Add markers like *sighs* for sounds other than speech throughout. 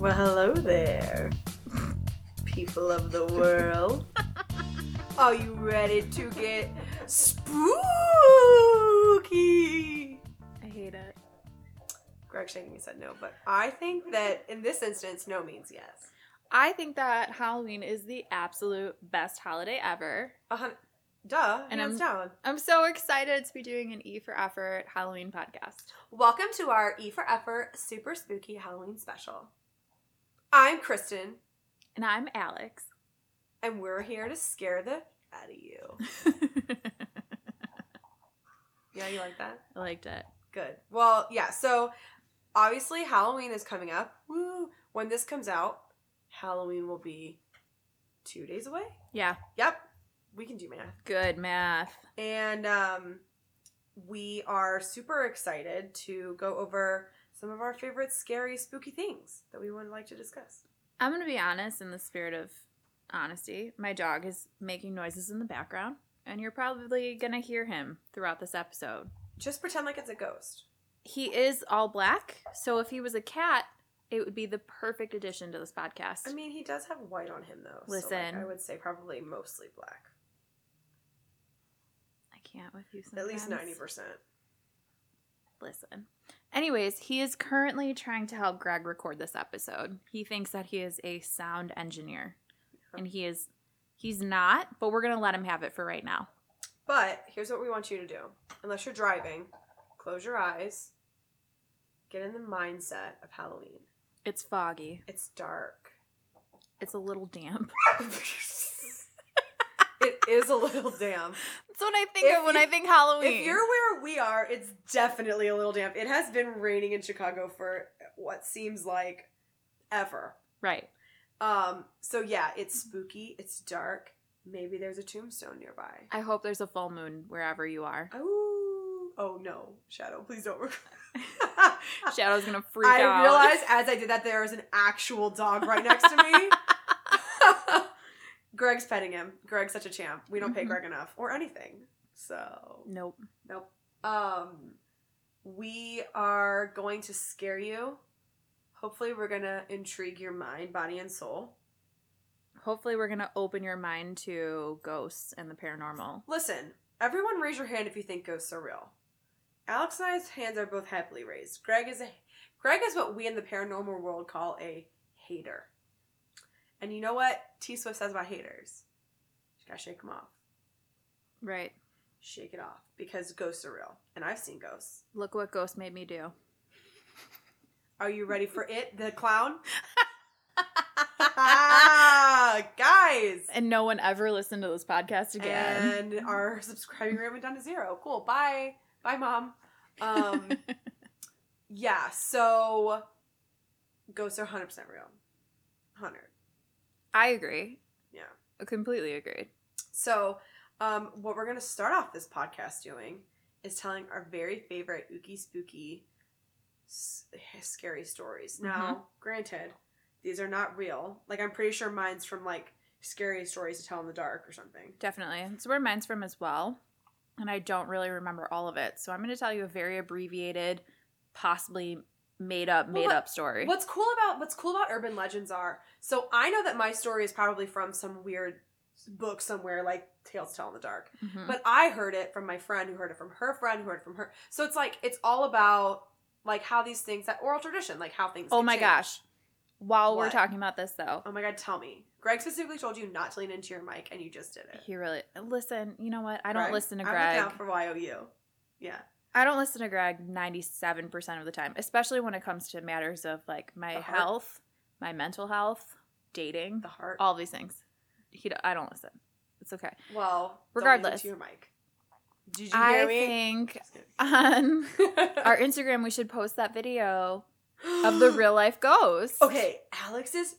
Well, hello there, people of the world. Are you ready to get spooky? I hate it. Greg shaking said no, but I think that in this instance, no means yes. I think that Halloween is the absolute best holiday ever. Hun- duh, And hands I'm- down. I'm so excited to be doing an E for Effort Halloween podcast. Welcome to our E for Effort Super Spooky Halloween special. I'm Kristen, And I'm Alex. and we're here to scare the out of you. *laughs* Yeah, you like that? I liked it. Good. Well, yeah, so obviously Halloween is coming up. Woo! When this comes out, Halloween will be two days away. Yeah, Yep. We can do math. good math. And um we are super excited to go over some of our favorite scary, spooky things that we would like to discuss. I'm going to be honest in the spirit of honesty. My dog is making noises in the background, and you're probably going to hear him throughout this episode. Just pretend like it's a ghost. He is all black, so if he was a cat, it would be the perfect addition to this podcast. I mean, he does have white on him though. so, like, Listen. I would say probably mostly black. I can't with you At least 90%. Listen. Anyways, he is currently trying to help Greg record this episode. He thinks that he is a sound engineer. And he is he's not, but we're going to let him have it for right now. But here's what we want you to do. Unless you're driving, close your eyes. Get in the mindset of Halloween. It's foggy. It's dark. It's a little damp. *laughs* it is a little damp. That's what I think If of when you- I think Halloween. If you're where we are, it's definitely a little damp. It has been raining in Chicago for what seems like ever. right. Um, so yeah, it's spooky, it's dark. Maybe there's a tombstone nearby. I hope there's a full moon wherever you are. Oh, oh no, Shadow, please don't. *laughs* Shadow's going *laughs* to freak I out. I realized as I did that there was an actual dog right next to me. *laughs* Greg's petting him. Greg's such a champ. We don't pay Mhm. Greg enough or anything. So Nope. nope. Um, we are going to scare you. Hopefully, we're gonna intrigue your mind, body, and soul. Hopefully we're going to open your mind to ghosts and the paranormal. Listen, everyone, raise your hand if you think ghosts are real. Alex and I's hands are both happily raised. Greg is a Greg is what we in the paranormal world call a hater. And you know what T Swift says about haters? You gotta shake them off. Right. Shake it off because ghosts are real, and I've seen ghosts. Look what ghost made me do. Are you ready for it, the clown? *laughs* *laughs* Guys, And no one ever listened to this podcast again. and our subscribing rate went down to zero. Cool. Bye. Bye, mom. Um, *laughs* yeah. So ghosts are hundred percent real. Hundred. I agree. Yeah. I completely agreed. So, um, what we're gonna start off this podcast doing is telling our very favorite ooky spooky, s- scary stories. Now, granted, these are not real. Like, I'm pretty sure mine's from like scary stories to tell in the dark or something. Definitely. That's where mine's from as well. And I don't really remember all of it. So I'm going to tell you a very abbreviated, possibly made up, made what- up story. What's cool about what's cool about urban legends are so I know that my story is probably from some weird book somewhere like Tales Tell in the Dark. Mhm. But I heard it from my friend who heard it from her friend who heard it from her. So it's like it's all about like how these things that oral tradition, like how things oh my change. gosh. While we're talking about this, though, Oh my god, tell me. Greg specifically told you not to lean into your mic and you just did it. he really listen. You know what? I don't Greg, listen to Greg. I'm Greg. looking out for YOU. Yeah. I don't listen to Greg 97% of the time, especially when it comes to matters of like my The heart. health, my mental health, dating, The heart. all these things. He, I don't listen. It's okay. well, Regardless. Lean your mic. Did you I hear me? think *laughs* on *laughs* our Instagram we should post that video of the *gasps* real life ghost Okay, Alex's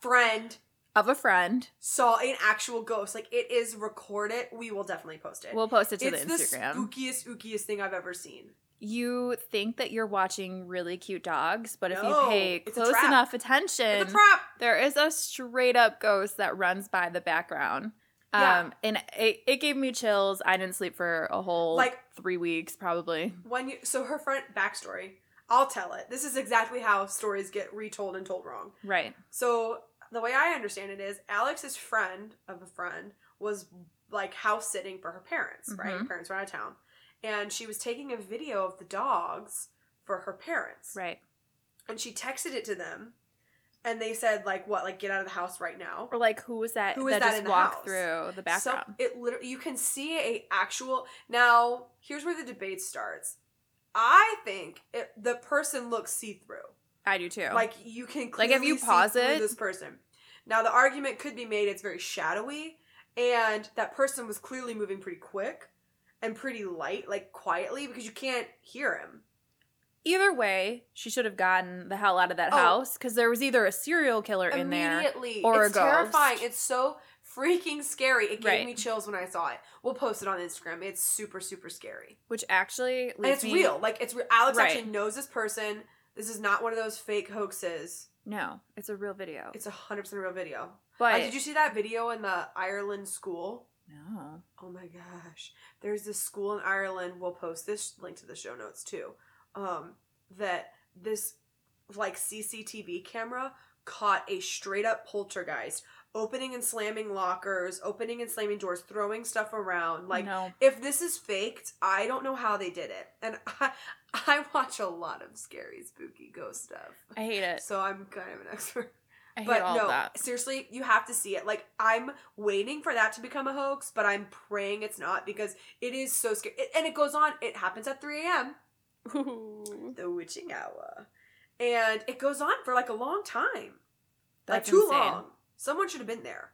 friend of a friend. saw an actual ghost. Like it is recorded. We will definitely post it. We'll post it to it's the Instagram. spookiest, ookiest thing I've ever seen. you think that you're watching really cute dogs, but if No, you pay close enough It's attention, there is a straight up ghost that runs by the background. Yeah. Um, and it, it gave me chills. I didn't sleep for a whole Like- three weeks, probably. When you so her front backstory. I'll tell it. This is exactly how stories get retold and told wrong. Right. So the way I understand it is Alex's friend of a friend was like house sitting for her parents, right? Mhm. Parents were out of town. And she was taking a video of the dogs for her parents. Right. And she texted it to them and they said like what, like get out of the house right now. Or like who was that Who was that, that just in the walked house? through the So background? it literally you can see a actual now here's where the debate starts. I think it, the person looks see through. I do too. Like you can Like, if you clearly see pause it- this person. Now the argument could be made it's very shadowy, and that person was clearly moving pretty quick and pretty light, like quietly, because you can't hear him. Either way, she should have gotten the hell out of that Oh. house because there was either a serial killer in there. Or a it's terrifying. ghost. It's so freaking scary. It gave Right. me chills when I saw it. We'll post it on Instagram. It's super super scary, Which actually and it's me, real. Like it's real. Alex Right. actually knows this person. This is not one of those fake hoaxes. No, it's a real video. It's a hundred percent real video. but Uh, did you see that video in the Ireland school? no. Oh my gosh. There's this school in Ireland. We'll post this link to the show notes too. Um, that this like CCTV camera caught a straight up poltergeist opening and slamming lockers, opening and slamming doors, throwing stuff around. Like no. if this is faked, I don't know how they did it. And *laughs* I I watch a lot of scary, spooky ghost stuff. I hate it. So I'm kind of an *laughs* expert. I hate But all no, seriously, you have to see it. Like I'm waiting for that to become a hoax, but I'm praying it's not because it is so scary. It, and it goes on. It happens at 3 a.m. Ooh, *laughs* the witching hour, and it goes on for like a long time, that's like too insane. long. Someone should have been there.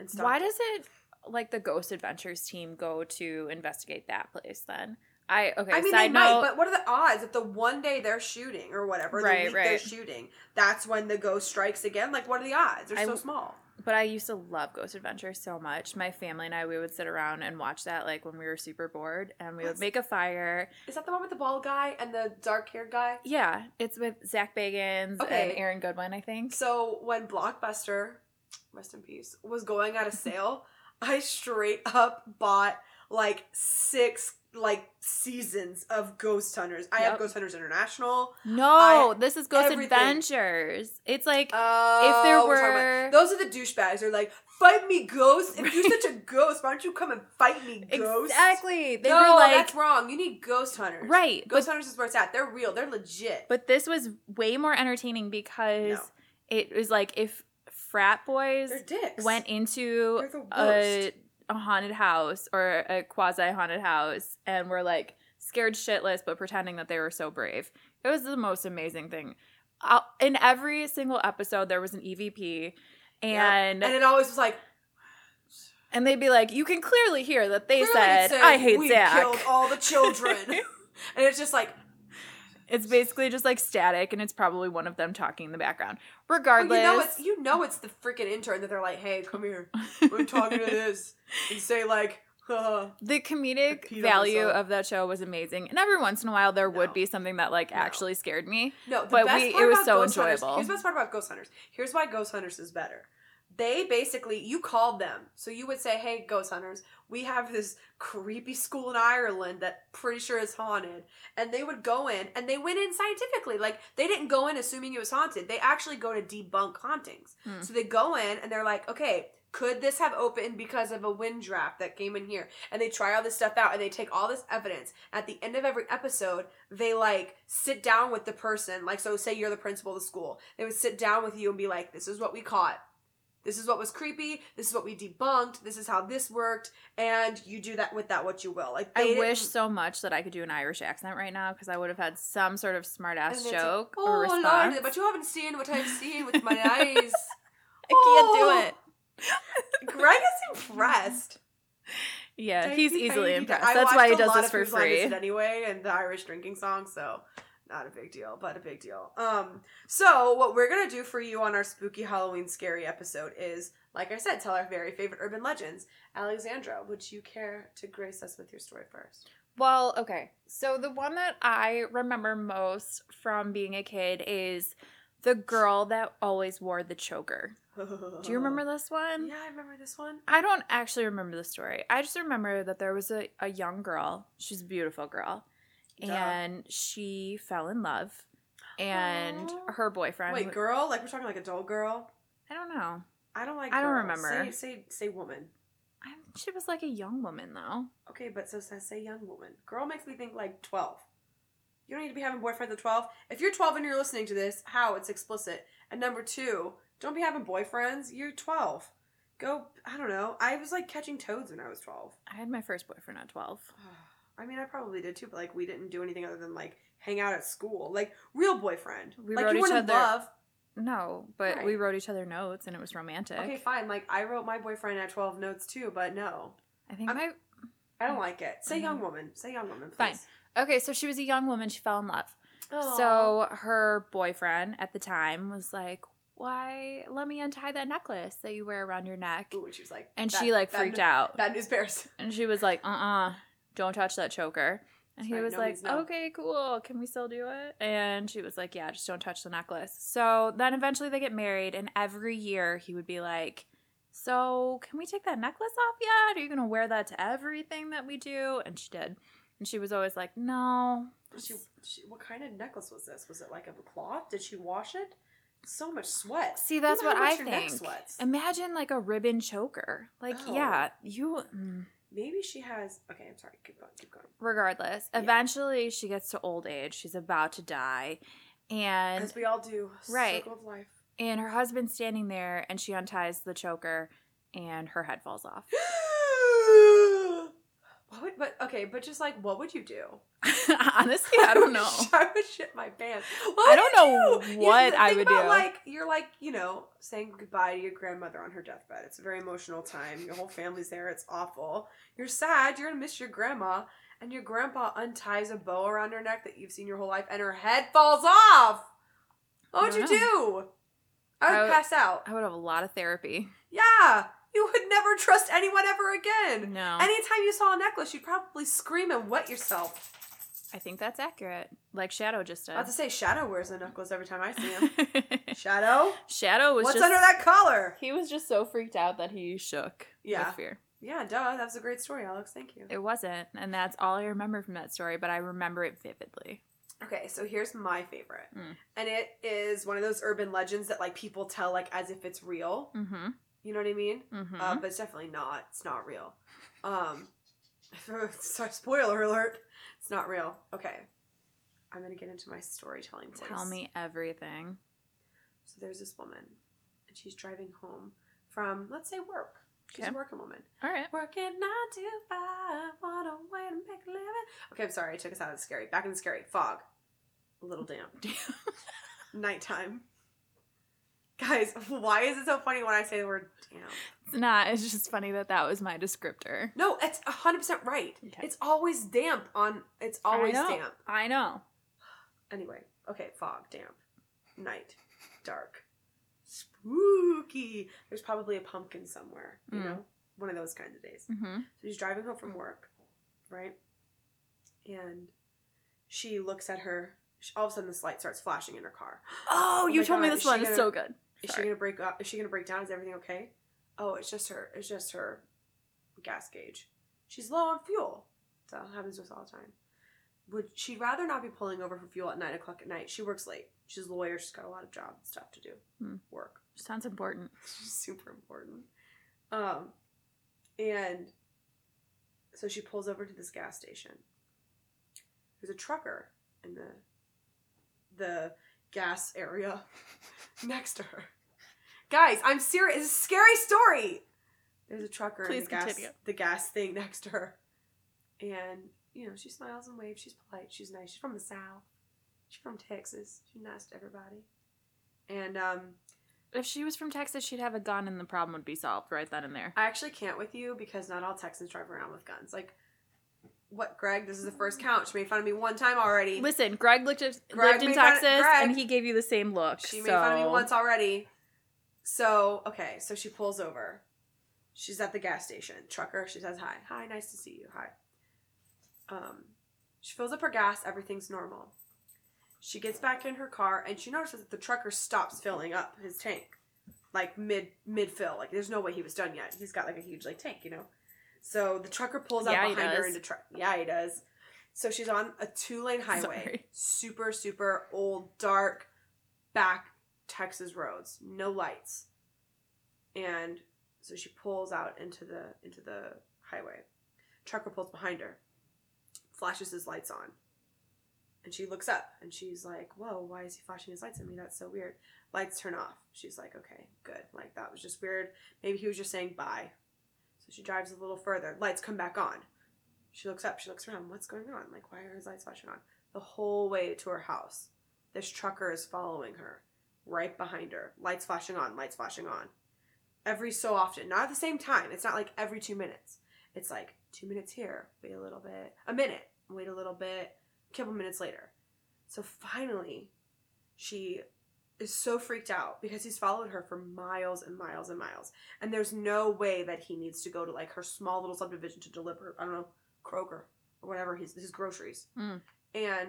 And stopped Why does it like the Ghost Adventures team go to investigate that place then? I okay. I mean, they note, might, but what are the odds that the one day they're shooting or whatever, Right, the week they're shooting, that's when the ghost strikes again? Like, what are the odds? They're I so small. But I used to love Ghost Adventures so much. My family and I, we would sit around and watch that like when we were super bored, and we would make a fire. Is that the one with the bald guy and the dark haired guy? Yeah, it's with Zach Bagans Okay. and Aaron Goodwin, I think. So when Blockbuster, rest in peace, was going out of sale, I straight up bought like six like seasons of Ghost Hunters. I have Ghost Hunters International. No, I- this is Ghost everything. Adventures. It's like Oh, there were- those are the douchebags. They're like, fight me, ghost. If you're such a *laughs* ghost, why don't you come and fight me, ghost? exactly. They no, were like that's wrong. You need ghost hunters. right, Ghost but hunters is where it's at. They're real. They're legit. but this was way more entertaining because No. it was like if frat boys went into a, a haunted house or a quasi haunted house and were like scared shitless but pretending that they were so brave. It was the most amazing thing. Uh, in every single episode, there was an EVP, and and it always was like, and they'd be like, "You can clearly hear that they clearly said, said, I hate we Zach." killed all the children. *laughs* and it's just like, it's basically just like static, and it's probably one of them talking in the background. well, Regardless, you know it's you know it's the freaking intern that they're like, hey, come here, *laughs* we're talking to this, and say like, *laughs* the comedic value of that show was amazing, and every once in a while there would be something that like No. actually scared me. No, But we- it was so Ghost Hunters- enjoyable. here's the best part about Ghost Hunters. Here's why Ghost Hunters is better. They basically, you called them. So you would say, hey, Ghost Hunters, we have this creepy school in Ireland that pretty sure is haunted. And they would go in, and they went in scientifically. Like, they didn't go in assuming it was haunted. They actually go to debunk hauntings. Hmm. So they go in, and they're like, okay, could this have opened because of a wind draft that came in here? And they try all this stuff out and they take all this evidence. At the end of every episode, they like sit down with the person. Like, so say you're the principal of the school. They would sit down with you and be like, this is what we caught. This is what was creepy. This is what we debunked. This is how this worked. And you do that with that what you will. Like, I wish so much that I could do an Irish accent right now because I would have had some sort of smart ass joke oh, or response. Lord, but you haven't seen what I've seen with my *laughs* eyes. I can't do Oh. it. *laughs* Greg is impressed. Yeah, he's easily impressed. That's why he does this for free. Anyway, and the Irish drinking song, so not a big deal, but a big deal. Um, so what we're gonna do for you on our spooky Halloween scary episode is, like I said, tell our very favorite urban legends. Alexandra, would you care to grace us with your story first? Well, okay. So the one that I remember most from being a kid is the girl that always wore the choker. *laughs* Do you remember this one? Yeah, I remember this one. I don't actually remember the story. I just remember that there was a, a young girl. She's a beautiful girl. Duh. And she fell in love and Aw. her boyfriend. Wait, girl? Like we're talking like adult girl? I don't know. I don't like. I don't remember. Say say say woman. I, she was like a young woman though. Okay, but so says say young woman. Girl makes me think like twelve. You don't need to be having boyfriends at twelve. If you're twelve and you're listening to this, how it's explicit. And number two, don't be having boyfriends. You're twelve. Go. I don't know. I was like catching toads when I was twelve. I had my first boyfriend at 12. *sighs* I mean, I probably did too, but like we didn't do anything other than like hang out at school. Like real boyfriend. We like wrote you each other- love. No, but we wrote each other notes and it was romantic. Okay, fine. Like I wrote my boyfriend at twelve notes too, but no, I think I'm- my I don't like it. Say young mm. woman. Say young woman. Fine. Please. Okay, so she was a young woman, she fell in love. Aw. So her boyfriend at the time was like, "Why let me untie that necklace that you wear around your neck?" Ooh, and she was like, And "Bad- she like freaked out. Bad news bears. And she was like, "Uh-uh, don't touch that choker." And he Right, was like, no. "Okay, cool. Can we still do it?" And she was like, "Yeah, just don't touch the necklace." So then eventually they get married, and every year he would be like, "So can we take that necklace off yet? Are you gonna wear that to everything that we do?" And she did. And she was always like, "No." She, she, what kind of necklace was this? Was it like of a cloth? Did she wash it? So much sweat. See, that's what I much your neck think. Imagine like a ribbon choker. Like, Oh. yeah, you. mm. Maybe she has. Okay, I'm sorry. Keep going. Keep going. regardless Yeah. eventually she gets to old age she's about to die and As we all do. Right. Circle of life. and her husband's standing there and she unties the choker and her head falls off *gasps* *gasps* *gasps* what would? But okay, but just like, what would you do? *laughs* honestly i *laughs* don't know I would shit my pants. What I don't know do? what I would about, do. Like you're like you know saying goodbye to your grandmother on her deathbed. It's a very emotional time. Your whole family's there. It's awful. You're sad. You're gonna miss your grandma, and your grandpa unties a bow around her neck that you've seen your whole life, and her head falls off. What would you don't do? I would I would- pass out. i would have a lot of therapy Yeah, you would never trust anyone ever again. no Anytime you saw a necklace, you'd probably scream and wet yourself. i think that's accurate like shadow just did I have to say, Shadow wears a necklace every time I see him. *laughs* Shadow, shadow was what's just under that collar? he was just so freaked out that he shook Yeah. with fear Yeah, duh. That was a great story, Alex. Thank you. it wasn't and that's all i remember from that story but i remember it vividly Okay, so here's my favorite, Mm. and it is one of those urban legends that like people tell like as if it's real. mm-hmm You know what I mean? mm-hmm Uh, but it's definitely not. It's not real. Um, *laughs* sorry, spoiler alert. It's not real. Okay, I'm gonna get into my storytelling. Voice. Tell me everything. So there's this woman, and she's driving home from let's say work. She's Okay. a working woman. All right. Working nine to five, what a way to make a living. Okay, I'm sorry, I took us out of the scary. Back in the scary. Fog. A little damp. *laughs* Nighttime. Guys, why is it so funny when I say the word damp? it's not. It's just funny that that was my descriptor. No, it's hundred percent right. Okay. It's always damp on. It's always I know. damp. I know. Anyway, okay, fog, damp, night, dark, spooky. There's probably a pumpkin somewhere. You Mm. know, one of those kinds of days. Mm-hmm. So she's driving home from work, right? And she looks at her. All of a sudden, this light starts flashing in her car. Oh, *gasps* Oh you told me this one. Gonna- so good. Is Sorry. she gonna break up? Is she gonna break down? Is everything okay? Oh, it's just her. It's just her gas gauge. She's low on fuel. That happens to us all the time. Would she'd rather not be pulling over for fuel at nine o'clock at night? She works late. She's a lawyer. She's got a lot of job stuff to do. Hmm. Work. Sounds important. *laughs* super important. Um, and so she pulls over to this gas station. There's a trucker in the the gas area *laughs* next to her. Guys, I'm serious. It's a scary story. There's a trucker in Please the gas the gas thing next to her, and you know she smiles and waves. She's polite. She's nice. She's from the south. She's from Texas. She's nice to everybody. And um, If she was from Texas, she'd have a gun, and the problem would be solved right then and there. I actually can't with you because not all Texans drive around with guns. Like, what, Greg? This is the first count. She made fun of me one time already. Listen, Greg lived, lived Greg in made of- Texas, and he gave you the same look. She so. made fun of me once already. So, okay, so she pulls over. She's at the gas station. Trucker, she says hi. Hi, nice to see you. Hi. Um, she fills up her gas. Everything's normal. She gets back in her car and she notices that the trucker stops filling up his tank, like mid mid fill. Like there's no way he was done yet. He's got like a huge like tank, you know. So the trucker pulls out Yeah, behind her into truck. Yeah, he does. So she's on a two lane *laughs* highway, Sorry. super super old, dark, back Texas roads, no lights, and so she pulls out into the into the highway. Trucker pulls behind her, flashes his lights on, and she looks up and she's like, "Whoa, why is he flashing his lights at me? That's so weird." Lights turn off. She's like, "Okay, good. Like that was just weird. Maybe he was just saying bye." So she drives a little further. Lights come back on. She looks up. She looks around. What's going on? Like, why are his lights flashing on? The whole way to her house, this trucker is following her, right behind her. Lights flashing on. Lights flashing on. Every so often, not at the same time. It's not like every two minutes. It's like two minutes here. Wait a little bit. A minute. Wait a little bit. A couple minutes later. So finally, she is so freaked out because he's followed her for miles and miles and miles. And there's no way that he needs to go to like her small little subdivision to deliver, I don't know, Kroger or whatever his his groceries. Mm. And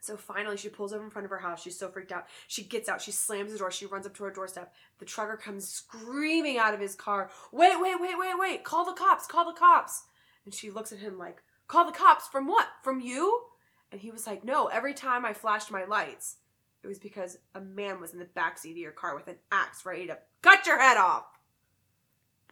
so finally she pulls over in front of her house. She's so freaked out. She gets out, she slams the door, she runs up to her doorstep. The trucker comes screaming out of his car, Wait, wait, wait, wait, wait, call the cops, call the cops. And she looks at him like, Call the cops from what? From you? And he was like, No, every time I flashed my lights, it was because a man was in the backseat of your car with an axe ready to cut your head off.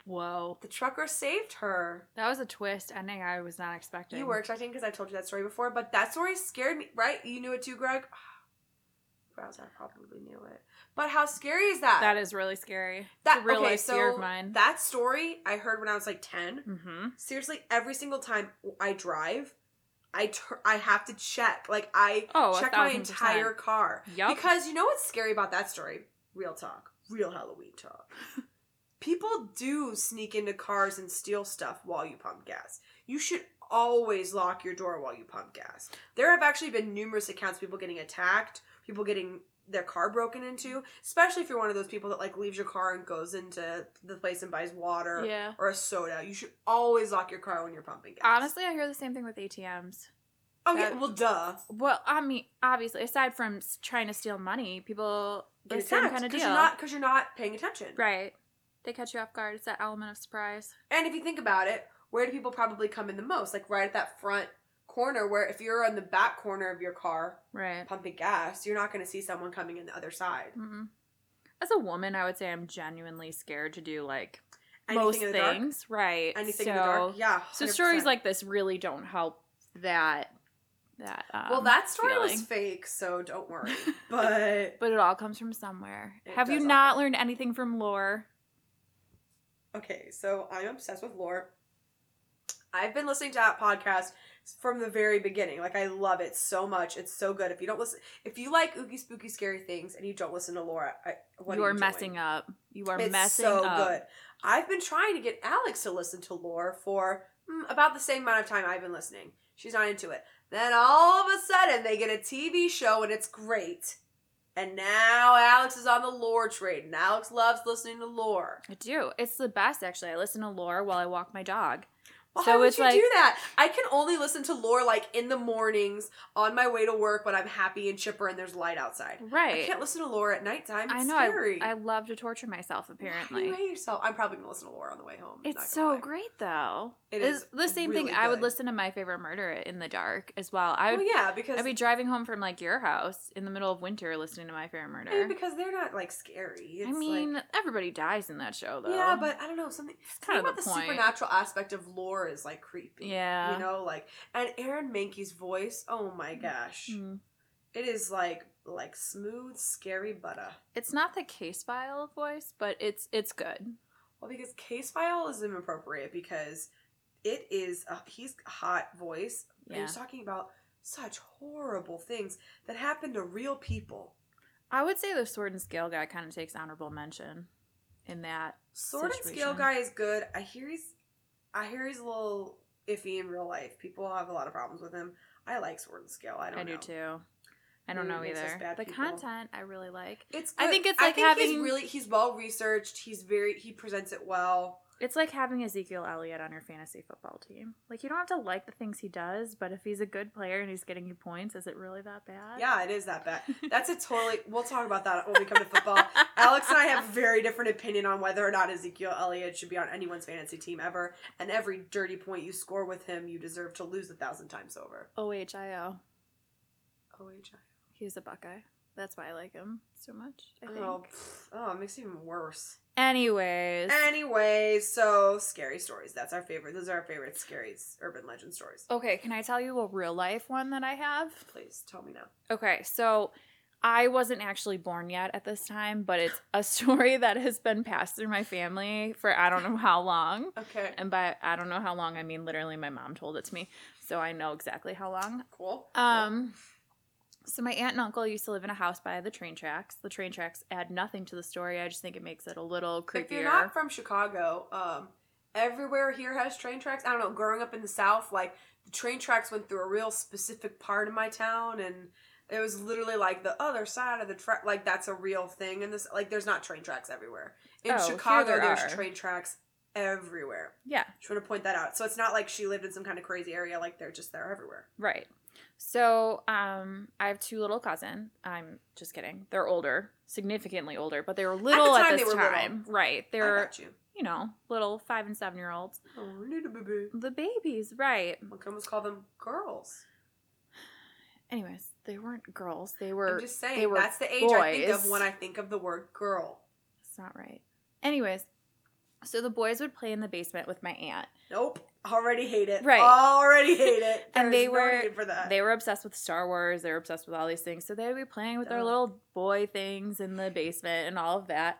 Whoa. The trucker saved her. That was a twist ending I was not expecting. You were expecting because I told you that story before, but that story scared me, right? You knew it too, Greg? *sighs* Grouse, I probably knew it. But how scary is that? That is really scary. that it's a real okay, so mine. That story I heard when I was like 10. mm-hmm. Seriously, every single time I drive, I tur- I have to check. Like I Oh, check my entire car. Yup. Because you know what's scary about that story? Real talk. Real Halloween talk. *laughs* People do sneak into cars and steal stuff while you pump gas. You should always lock your door while you pump gas. There have actually been numerous accounts of people getting attacked, people getting their car broken into, especially if you're one of those people that like leaves your car and goes into the place and buys water Yeah. or a soda. You should always lock your car when you're pumping gas. Honestly, I hear the same thing with ATMs. oh yeah, that- well duh. Well, I mean, obviously, aside from trying to steal money, people the Get same attacked kind of deal. You're not because you're not paying attention. right. They catch you off guard. It's that element of surprise. And if you think about it, where do people probably come in the most? Like right at that front corner where if you're on the back corner of your car Right. pumping gas, you're not going to see someone coming in the other side. Mm-mm. As a woman, I would say I'm genuinely scared to do like Anything most in the dark? things. Right. Anything so, in the dark? Yeah. So 100%. stories like this really don't help that. That. Um, well, that story was fake, so don't worry. *laughs* but But it all comes from somewhere. Have you not learned anything from lore? okay, so I'm obsessed with lore. I've been listening to that podcast from the very beginning. Like I love it so much. It's so good. If you don't listen, if you like ooky spooky scary things and you don't listen to lore, I, what you are are you messing up. You are messing. it's messing so up. good. I've been trying to get Alex to listen to lore for mm, about the same amount of time I've been listening. She's not into it. Then all of a sudden they get a TV show and it's great. And now Alex is on the lore train. And Alex loves listening to lore. I do. It's the best, actually. I listen to lore while I walk my dog. Why So would it's you like- do that? I can only listen to lore like in the mornings on my way to work when I'm happy and chipper and there's light outside. Right. I can't listen to lore at nighttime. It's I know. I, scary. I love to torture myself. Why Apparently, you yourself? I'm probably gonna listen to lore on the way home. it's so lie. great, though. It It's is the same thing. really I would listen to my favorite murder in the dark as well. I would. well, yeah, because I'd be driving home from like your house in the middle of winter, listening to my favorite I mean, murder. because they're not like scary. It's I mean, like, everybody dies in that show, though. yeah, but I don't know something. kind of about the the, point. supernatural aspect of lore is like creepy. Yeah. you know, like and Aaron Mahnke's voice. Oh my gosh, Mm. it is like like smooth, scary butter. it's not the case file voice, but it's it's good. Well, because Case File is inappropriate because it is a, he's a hot voice. Yeah. he's talking about such horrible things that happen to real people. I would say the sword and scale guy kind of takes honorable mention in that. Sword and Scale guy is good. I hear he's, I hear he's a little iffy in real life. People have a lot of problems with him. I like Sword and Scale. I don't I, know. do too. I don't know it makes us either. The people. content I really like. It's. I think it's I like think he's really he's well researched. He's very he presents it well. It's like having Ezekiel Elliott on your fantasy football team. Like you don't have to like the things he does, but if he's a good player and he's getting you points, is it really that bad? Yeah, it is that bad. *laughs* That's a totally. We'll talk about that when we come to football. Alex and I have a very different opinion on whether or not Ezekiel Elliott should be on anyone's fantasy team ever. And every dirty point you score with him, you deserve to lose a thousand times over. OHIO. OHI. He's a Buckeye. That's why I like him so much. I think. Oh, pff, oh, it makes it even worse. Anyways. Anyways, so scary stories. That's our favorite. Those are our favorite scary urban legend stories. Okay, can I tell you a real life one that I have? Please tell me now. Okay, so I wasn't actually born yet at this time, but it's a *laughs* story that has been passed through my family for I don't know how long. Okay. And by I don't know how long, I mean literally my mom told it to me, so I know exactly how long. Cool. Um so my aunt and uncle used to live in a house by the train tracks. The train tracks add nothing to the story. I just think it makes it a little creepier. If you're not from Chicago, um, everywhere here has train tracks. I don't know. Growing up in the South, like the train tracks went through a real specific part of my town, and it was literally like the other side of the track. Like that's a real thing. And this, like, there's not train tracks everywhere. In Oh, Chicago, there there's train tracks everywhere. yeah, Just want to point that out. So it's not like she lived in some kind of crazy area. Like they're just there everywhere. right. So um I have two little cousins. I'm just kidding. They're older, significantly older, but they were little at, time, this they were little. time. Right. They're you. you know, little five and seven year olds. Oh, little baby. The babies, right. We can almost call them girls. Anyways, they weren't girls. They were I'm just saying they were that's the age I think of when I think of the word girl. It's not right. Anyways, so the boys would play in the basement with my aunt. Nope. Already hate it. Right. Already *laughs* hate it. And they no were- need for that. They were obsessed with Star Wars. They were obsessed with all these things. So they would be playing with their little boy things in the basement and all of that.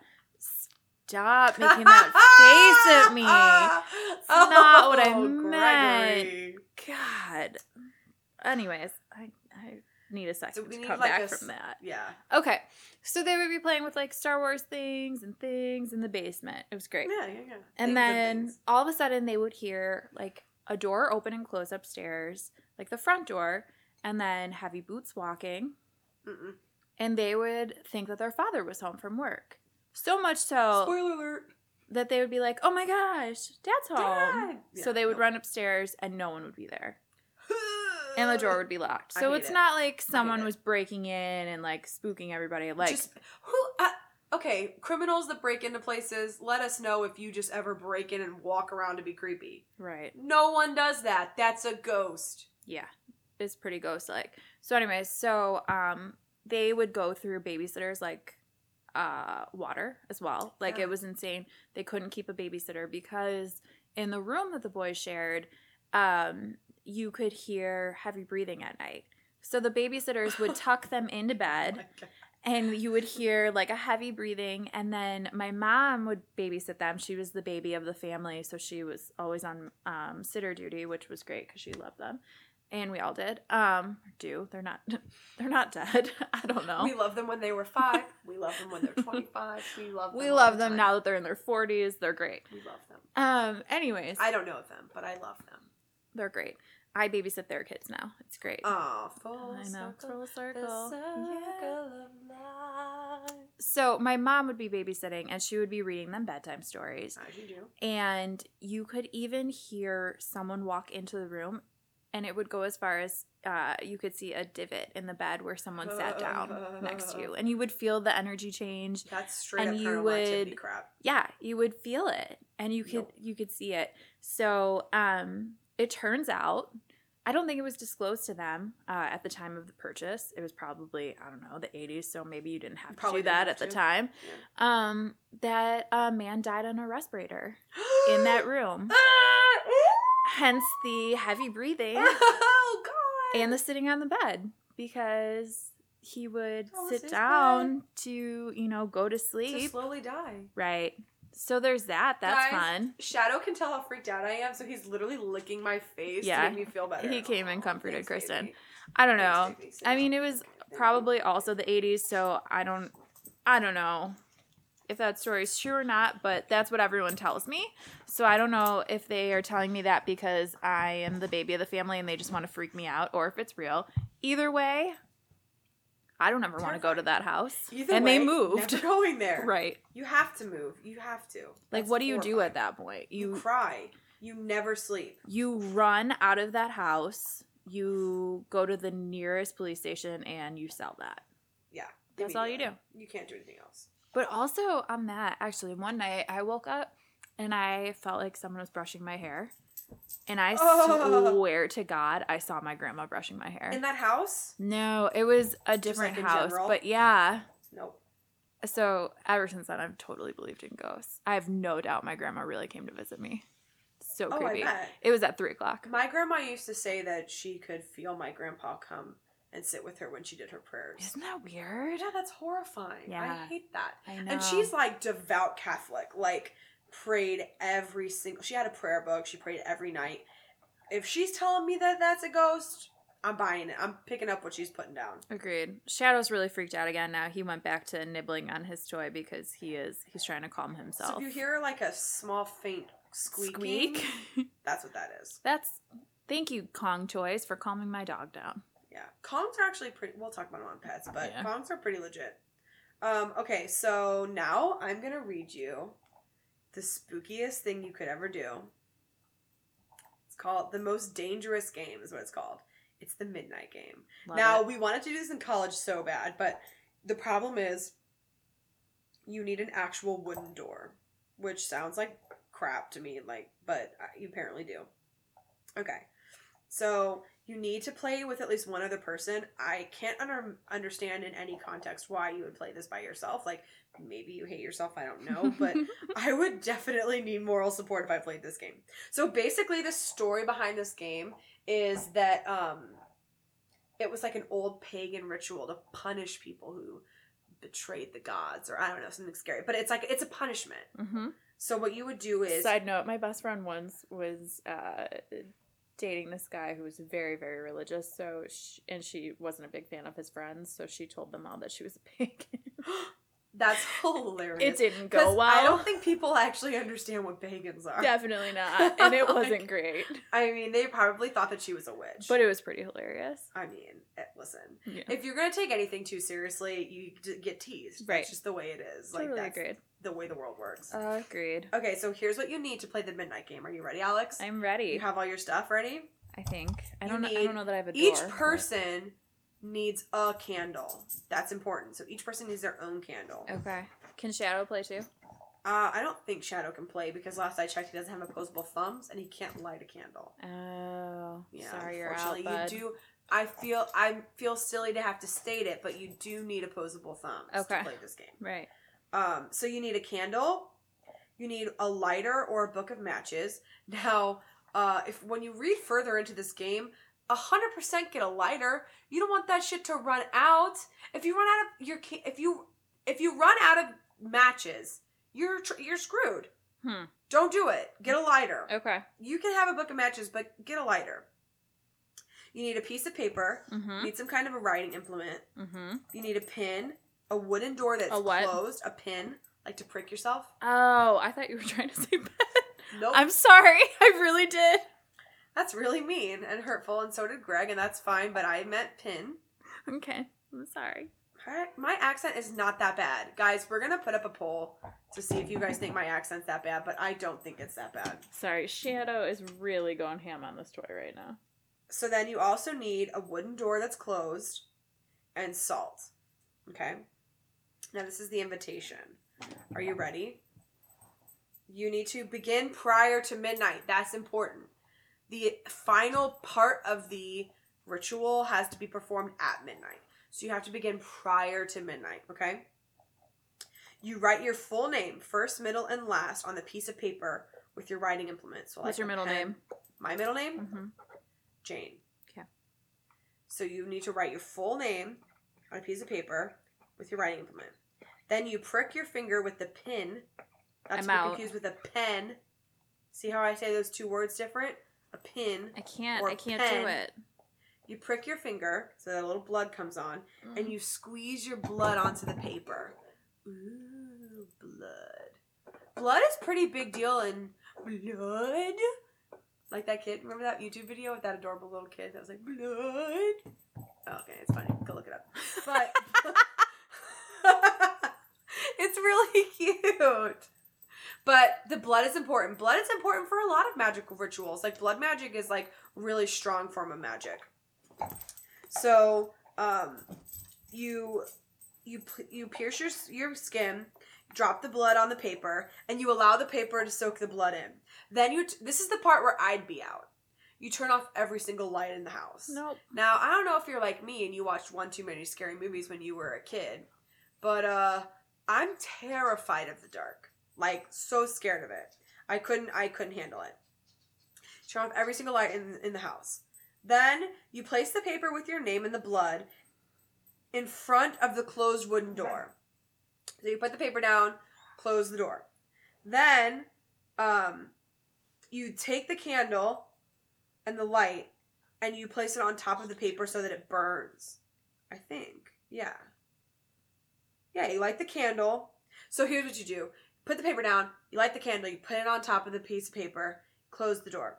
Stop *laughs* making that face at me. It's *laughs* not what I oh, meant. God. Anyways, need a second So we to need come like back a from that. Yeah. Okay. So they would be playing with like Star Wars things and things in the basement. It was great. Yeah, yeah, yeah. And Things then all of a sudden they would hear like a door open and close upstairs, like the front door, and then heavy boots walking. Mm-mm. And they would think that their father was home from work. So much so Spoiler alert. that they would be like, oh my gosh, dad's home. Dad! so they would run upstairs and no one would be there. And the door would be locked. So it's it. not like someone was breaking in and like spooking everybody. Like, just who? Uh, okay, criminals that break into places. Let us know if you just ever break in and walk around to be creepy. right. No one does that. That's a ghost. yeah it's pretty ghost like so anyways so um they would go through babysitters like uh water as well like Yeah. it was insane they couldn't keep a babysitter because in the room that the boys shared um you could hear heavy breathing at night so the babysitters would *laughs* tuck them into Oh bed God. and you would hear like a heavy breathing and then my mom would babysit them she was the baby of the family so she was always on um, sitter duty which was great because she loved them and we all did um do they're not *laughs* they're not dead *laughs* i don't know We love them when they were five. We love them when they're twenty-five. We love them. we love the them time. now that they're in their 40s they're great We love them. um anyways I don't know them, but I love them. they're great i babysit their kids now it's great Oh, full i know circle. full The circle Yeah. so my mom would be babysitting and she would be reading them bedtime stories As you do. and you could even hear someone walk into the room and it would go as far as uh, you could see a divot in the bed where someone sat *laughs* down next to you and you would feel the energy change That's straight And you would- crap. yeah you would feel it and you could Nope. you could see it so um it turns out i don't think it was disclosed to them uh, at the time of the purchase. It was probably i don't know the 80s so maybe you didn't have to Probably do that at the to. time. Um that a man died on a respirator *gasps* in that room. Hence the heavy breathing *laughs* oh God. and the sitting on the bed because he would sit down to you know go to to sleep. slowly die. right so there's that that's Guys, fun Shadow can tell how freaked out I am, so he's literally licking my face Yeah. to make me feel better. He came and comforted thanks, Kristen. baby. i don't Thanks, know baby. i mean it was probably also the 80s so i don't i don't know if that story's true or not but that's what everyone tells me so i don't know if they are telling me that because i am the baby of the family and they just want to freak me out or if it's real either way I don't ever want to go to that house. Either and way, they moved. Never *laughs* going there. Right. You have to move. You have to. Like That's what do you do at that point? You, You cry. You never sleep. you run out of that house. You go to the nearest police station and you sell that. Yeah. That's all you do. You can't do anything else. But also on that, actually, one night I woke up and I felt like someone was brushing my hair. And I Oh. swear to God, I saw my grandma brushing my hair. In that house? no, it was a different in house. But yeah. Nope. So ever since then, I've totally believed in ghosts. I have no doubt my grandma really came to visit me. So Oh, creepy. It was at three o'clock. My grandma used to say that she could feel my grandpa come and sit with her when she did her prayers. Isn't that weird? Yeah, that's horrifying. Yeah. I hate that. I know. And she's like devout Catholic, like prayed every single. She had a prayer book. She prayed every night. If she's telling me that that's a ghost, I'm buying it. I'm picking up what she's putting down. Agreed. Shadow's really freaked out again now. He went back to nibbling on his toy because he is he's trying to calm himself. So if you hear like a small faint squeaking, Squeak. *laughs* that's what that is. That's thank you, Kong Toys, for calming my dog down. Yeah, Kongs are actually pretty. We'll talk about them on pets, but Yeah. Kongs are pretty legit. Um, okay, so now I'm gonna read you the spookiest thing you could ever do. It's called the most dangerous game. Is what it's called. It's the midnight game. Love now it. we wanted to do this in college so bad, but the problem is you need an actual wooden door, which sounds like crap to me. Like, but you apparently do. Okay, so you need to play with at least one other person. I can't under- understand in any context why you would play this by yourself. Like, maybe you hate yourself. I don't know, but *laughs* I would definitely need moral support if I played this game. So basically, the story behind this game is that um, it was like an old pagan ritual to punish people who betrayed the gods, or I don't know, something scary. But it's like it's a punishment. Mhm. So what you would do is Side note: My best friend once was uh, dating this guy who was very, very religious. So, she, and she wasn't a big fan of his friends. So she told them all that she was a pagan. *laughs* that's hilarious. it didn't go well. I don't think people actually understand what pagans are. Definitely not, *laughs* and it wasn't great. I mean, they probably thought that she was a witch. But it was pretty hilarious. I mean, listen. Yeah. If you're gonna take anything too seriously, you get teased. Right. That's just the way it is. Like that's agreed. The way the world works. Agreed. okay, so here's what you need to play the midnight game. Are you ready, Alex? I'm ready. You have all your stuff ready. I think. I You don't. know, I don't know that I have a door. Each but- person needs a candle. That's important. So each person needs their own candle. Okay. Can Shadow play too? Uh, I don't think Shadow can play because last I checked, he doesn't have opposable thumbs and he can't light a candle. Oh. Yeah, sorry, you're out, bud. you do. I feel I feel silly to have to state it, but you do need opposable thumbs Okay. to play this game. Right. Um, so you need a candle, you need a lighter or a book of matches. Now, uh, if when you read further into this game, hundred percent get a lighter. You don't want that shit to run out. If you run out of your if you if you run out of matches, you're you're screwed. Hmm. Don't do it. Get a lighter. Okay. You can have a book of matches, but get a lighter. You need a piece of paper. Mm-hmm. You need some kind of a writing implement. Mm-hmm. You need a pin, a wooden door that's A closed, a pin, like to prick yourself. Oh, I thought you were *laughs* trying to say bed. Nope. I'm sorry. *laughs* I really did. that's really mean and hurtful, and so did Greg, and that's fine, but I meant pin. Okay. I'm sorry. My- My accent is not that bad. Guys, we're gonna put up a poll to see if you guys think my accent's that bad, but I don't think it's that bad. Sorry. Shadow is really going ham on this toy right now. So then you also need a wooden door that's closed and salt. Okay? Now this is the invitation. Are you ready? You need to begin prior to midnight. That's important. The final part of the ritual has to be performed at midnight. So you have to begin prior to midnight, okay? You write your full name, first, middle, and last, on the piece of paper with your writing implement. So What's like your middle pen- name? My middle name? Mm-hmm. Jane. Okay. So you need to write your full name on a piece of paper with your writing implement. Then you prick your finger with the pin. Not I'm to be out. confused with a pen. See how I say those two words different? A pin. I can't. Or I can't pen. do it. You prick your finger so that a little blood comes on, Mm. and you squeeze your blood onto the paper. Ooh, blood. Blood is pretty big deal in blood. Like that kid. Remember that YouTube video with that adorable little kid that was like, blood? Oh, okay, it's funny. Go look it up. But *laughs* really *laughs* cute. But the blood is important. Blood is important for a lot of magical rituals. Like blood magic is like really strong form of magic. So, um, you you you pierce your your skin, drop the blood on the paper, and you allow the paper to soak the blood in. Then you t- this is the part where I'd be out. You turn off every single light in the house. Nope. Now, I don't know if you're like me and you watched one too many scary movies when you were a kid, but uh I'm terrified of the dark. Like so scared of it. I couldn't I couldn't handle it. Turn off every single light in in the house. Then you place the paper with your name and the blood in front of the closed wooden door. So you put the paper down, close the door. Then um you take the candle and the light and you place it on top of the paper so that it burns. I think. Yeah. Yeah, you light the candle. So here's what you do. Put the paper down, you light the candle, you put it on top of the piece of paper, close the door.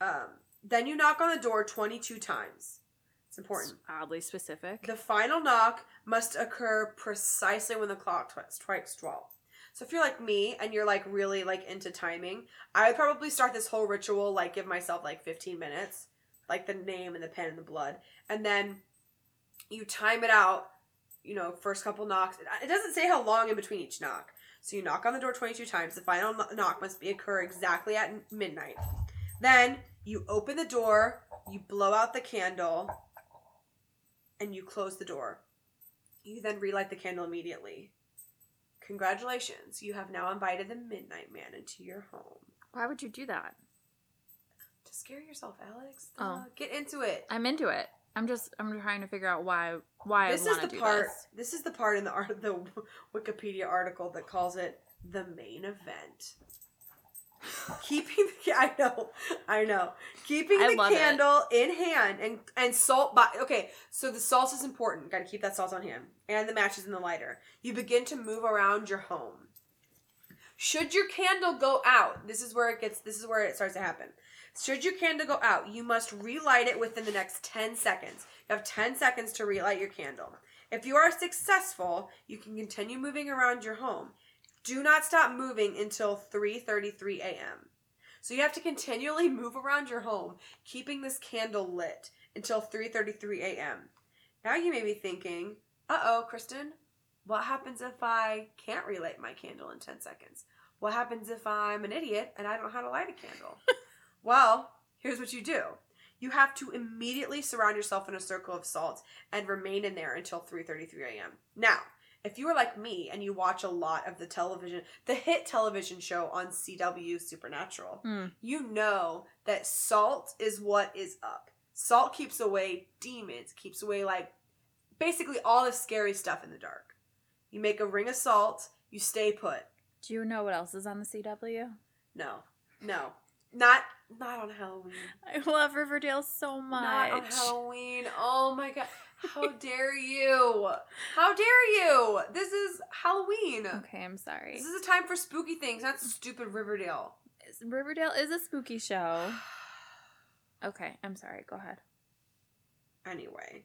Um, then you knock on the door 22 times. It's important. It's oddly specific. The final knock must occur precisely when the clock strikes 12. So if you're like me and you're like really like into timing, I would probably start this whole ritual like give myself like 15 minutes, like the name and the pen and the blood, and then you time it out. You know, first couple knocks. It doesn't say how long in between each knock. So you knock on the door 22 times. The final knock must be occur exactly at midnight. Then you open the door, you blow out the candle, and you close the door. You then relight the candle immediately. Congratulations, you have now invited the Midnight Man into your home. Why would you do that? To scare yourself, Alex. Oh. Uh, get into it. I'm into it. I'm just I'm trying to figure out why why this I is the part. this. This is the part in the art the *laughs* Wikipedia article that calls it the main event. Keeping the *laughs* I know, I know. Keeping I the love it. candle in hand and and salt by okay, so the salt is important. Got to keep that salt on hand and the matches in the lighter. You begin to move around your home. Should your candle go out, this is where it gets this is where it starts to happen. Should your candle go out, you must relight it within the next 10 seconds. You have 10 seconds to relight your candle. If you are successful, you can continue moving around your home. Do not stop moving until 3:33 a.m. So you have to continually *laughs* move around your home, keeping this candle lit until 3:33 a.m. Now you may be thinking, "Uh-oh, Kristen, what happens if I can't relight my candle in 10 seconds? What happens if I'm an idiot and I don't know how to light a candle?" *laughs* well, here's what you do. You have to immediately surround yourself in a circle of salt and remain in there until 3:33 a.m. Now, if you are like me and you watch a lot of the television, the hit television show on CW Supernatural, Hmm. you know that salt is what is up. Salt keeps away demons, keeps away like basically all the scary stuff in the dark. You make a ring of salt, you stay put. Do you know what else is on the CW? No, no, not not on Halloween. *laughs* I love Riverdale so much. Not on Halloween. Oh my god. How *laughs* dare you? How dare you? This is Halloween. Okay, I'm sorry. This is a time for spooky things, not stupid Riverdale. Riverdale is a spooky show. *sighs* Okay, I'm sorry. Go ahead. Anyway,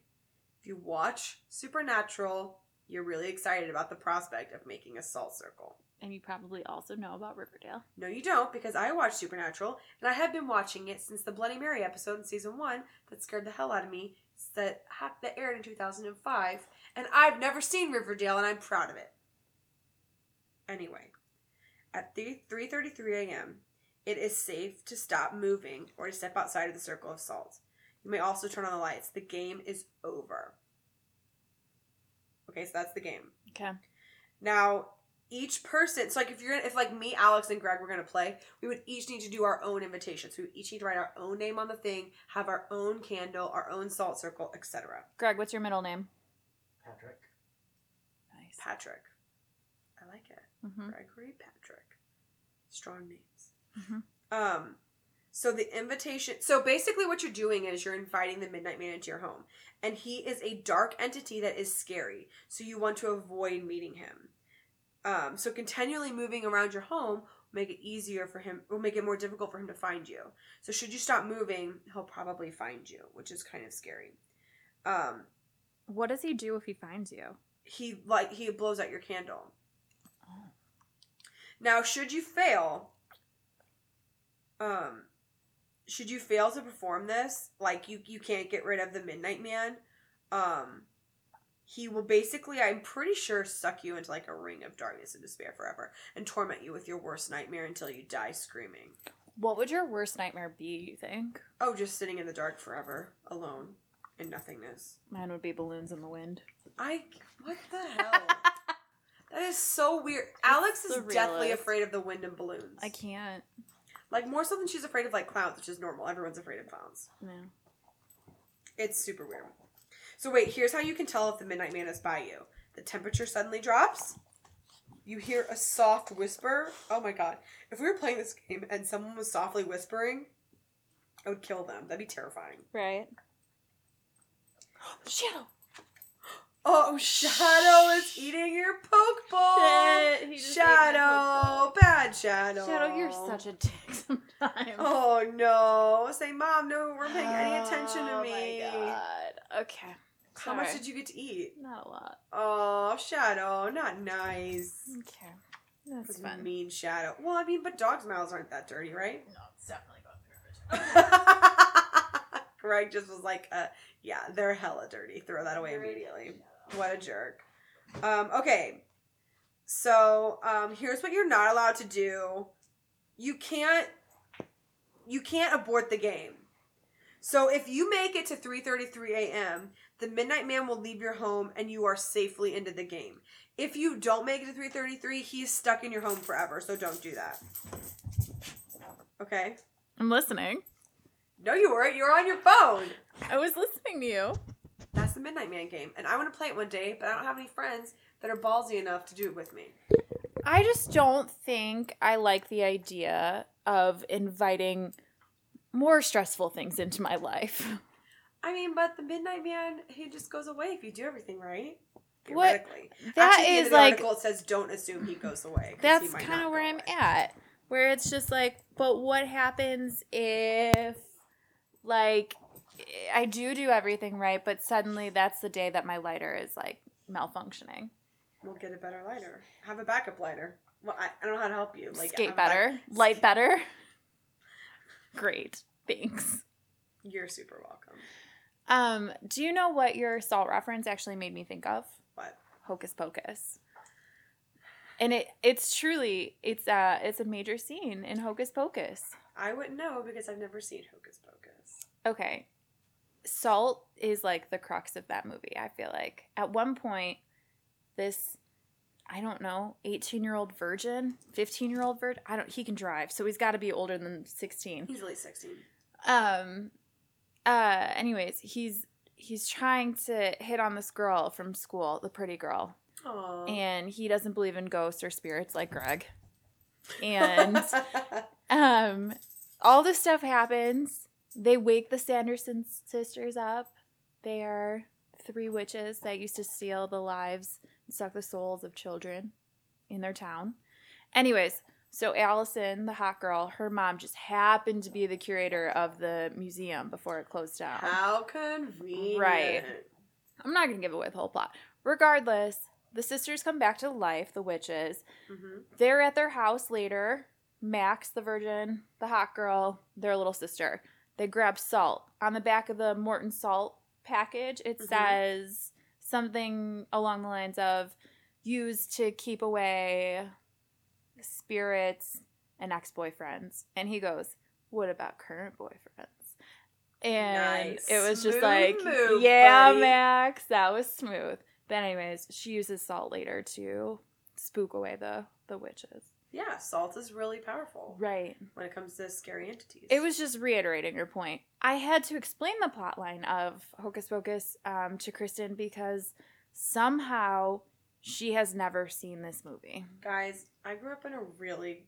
if you watch Supernatural, you're really excited about the prospect of making a salt circle. And you probably also know about Riverdale. No, you don't, because I watched Supernatural, and I have been watching it since the Bloody Mary episode in season one that scared the hell out of me that that aired in 2005, and I've never seen Riverdale, and I'm proud of it. Anyway, at 3 3:33 a.m., it is safe to stop moving or to step outside of the circle of salt. You may also turn on the lights. The game is over. Okay, so that's the game. Okay. Now, each person, so like if you're if like me, Alex, and Greg were gonna play, we would each need to do our own invitations. We would each need to write our own name on the thing, have our own candle, our own salt circle, etc. Greg, what's your middle name? Patrick. Nice. Patrick. I like it. hmm Gregory Patrick. Strong names. Mhm. Um so the invitation so basically what you're doing is you're inviting the midnight man into your home. And he is a dark entity that is scary. So you want to avoid meeting him. Um so continually moving around your home will make it easier for him will make it more difficult for him to find you. So should you stop moving, he'll probably find you, which is kind of scary. Um What does he do if he finds you? he like he blows out your candle. Now, should you fail, um, should you fail to perform this, like you you can't get rid of the Midnight Man, um, he will basically, I'm pretty sure, suck you into like a ring of darkness and despair forever, and torment you with your worst nightmare until you die screaming. What would your worst nightmare be, you think? Oh, just sitting in the dark forever, alone, in nothingness. Mine would be balloons in the wind. I what the *laughs* hell? that is so weird. Alex is deathly afraid of the wind and balloons. I can't. Like more so than she's afraid of like clowns, which is normal. Everyone's afraid of clowns. No. It's super weird. So wait, here's how you can tell if the Midnight Man is by you. The temperature suddenly drops. You hear a soft whisper. Oh my god. If we were playing this game and someone was softly whispering, I would kill them. That'd be terrifying. Right. *gasps* Shadow. Oh, Shadow is eating your Pokeball. Shit, he just ate my Shadow, bad Shadow. Shadow, you're such a dick *laughs* sometimes. Oh no! Say, mom, no, we're paying any attention to me. Oh me. my god. Okay. How much did you get to eat? Not a lot. Oh, Shadow, not nice. Okay. That's fun. mean Shadow. Well, I mean, but dogs' mouths aren't that dirty, right? No, it's definitely going through *laughs* Greg just was like, uh, yeah, they're hella dirty. Throw that away immediately. What a jerk. Um, okay. So, um, here's what you're not allowed to do. You can't you can't abort the game. So if you make it to 3:33 a.m., the Midnight Man will leave your home and you are safely into the game. If you don't make it to 3:33, he's stuck in your home forever, so don't do that. Okay? I'm listening. No, you weren't. You were on your phone. I was listening to you. That's the Midnight Man game, and I want to play it one day, but I don't have any friends that are ballsy enough to do it with me. I just don't think I like the idea of inviting more stressful things into my life. *laughs* I mean, but the Midnight Man, he just goes away if you do everything right. What- Theoretically. That Actually, at the end is like article, it says don't assume he goes away. that's kind of where I'm away. at. Where it's just like, but what happens if, like, I do do everything right, but suddenly that's the day that my lighter is like malfunctioning. We'll get a better lighter. Have a backup lighter. Well, I, I don't know how to help you. Like Skate a back- better, *laughs* light better. Great, thanks. You're super welcome. Um, do you know what your salt reference actually made me think of? What? Hocus Pocus. And it it's truly it's a it's a major scene in Hocus Pocus. I wouldn't know because I've never seen Hocus Pocus. Okay. Salt is like the crux of that movie, I feel like. At one point, this I don't know, 18-year-old virgin, 15-year-old virgin, I don't he can drive, so he's got to be older than 16. He's at least 16. Um uh anyways, he's he's trying to hit on this girl from school, the pretty girl. Aww. and he doesn't believe in ghosts or spirits like Greg. And *laughs* um, all this stuff happens. They wake the Sanderson sisters up. They are three witches that used to steal the lives and suck the souls of children in their town. Anyways, so Allison, the hot girl, her mom just happened to be the curator of the museum before it closed down. How convenient. Right. I'm not going to give away the whole plot. Regardless, the sisters come back to life, the witches. Mm-hmm. They're at their house later. Max, the virgin, the hot girl, their little sister. They grab salt. On the back of the Morton salt package, it Mhm. says something along the lines of used to keep away spirits and ex boyfriends. And he goes, What about current boyfriends? And Nice. it was just Smooth like, move, Yeah, buddy." Max, that was smooth. But anyways, she uses salt later to spook away the the witches. Yeah, salt is really powerful Right. when it comes to scary entities. It was just reiterating your point. I had to explain the plotline of Hocus Pocus um, to Kristen because somehow she has never seen this movie. Guys, I grew up in a really.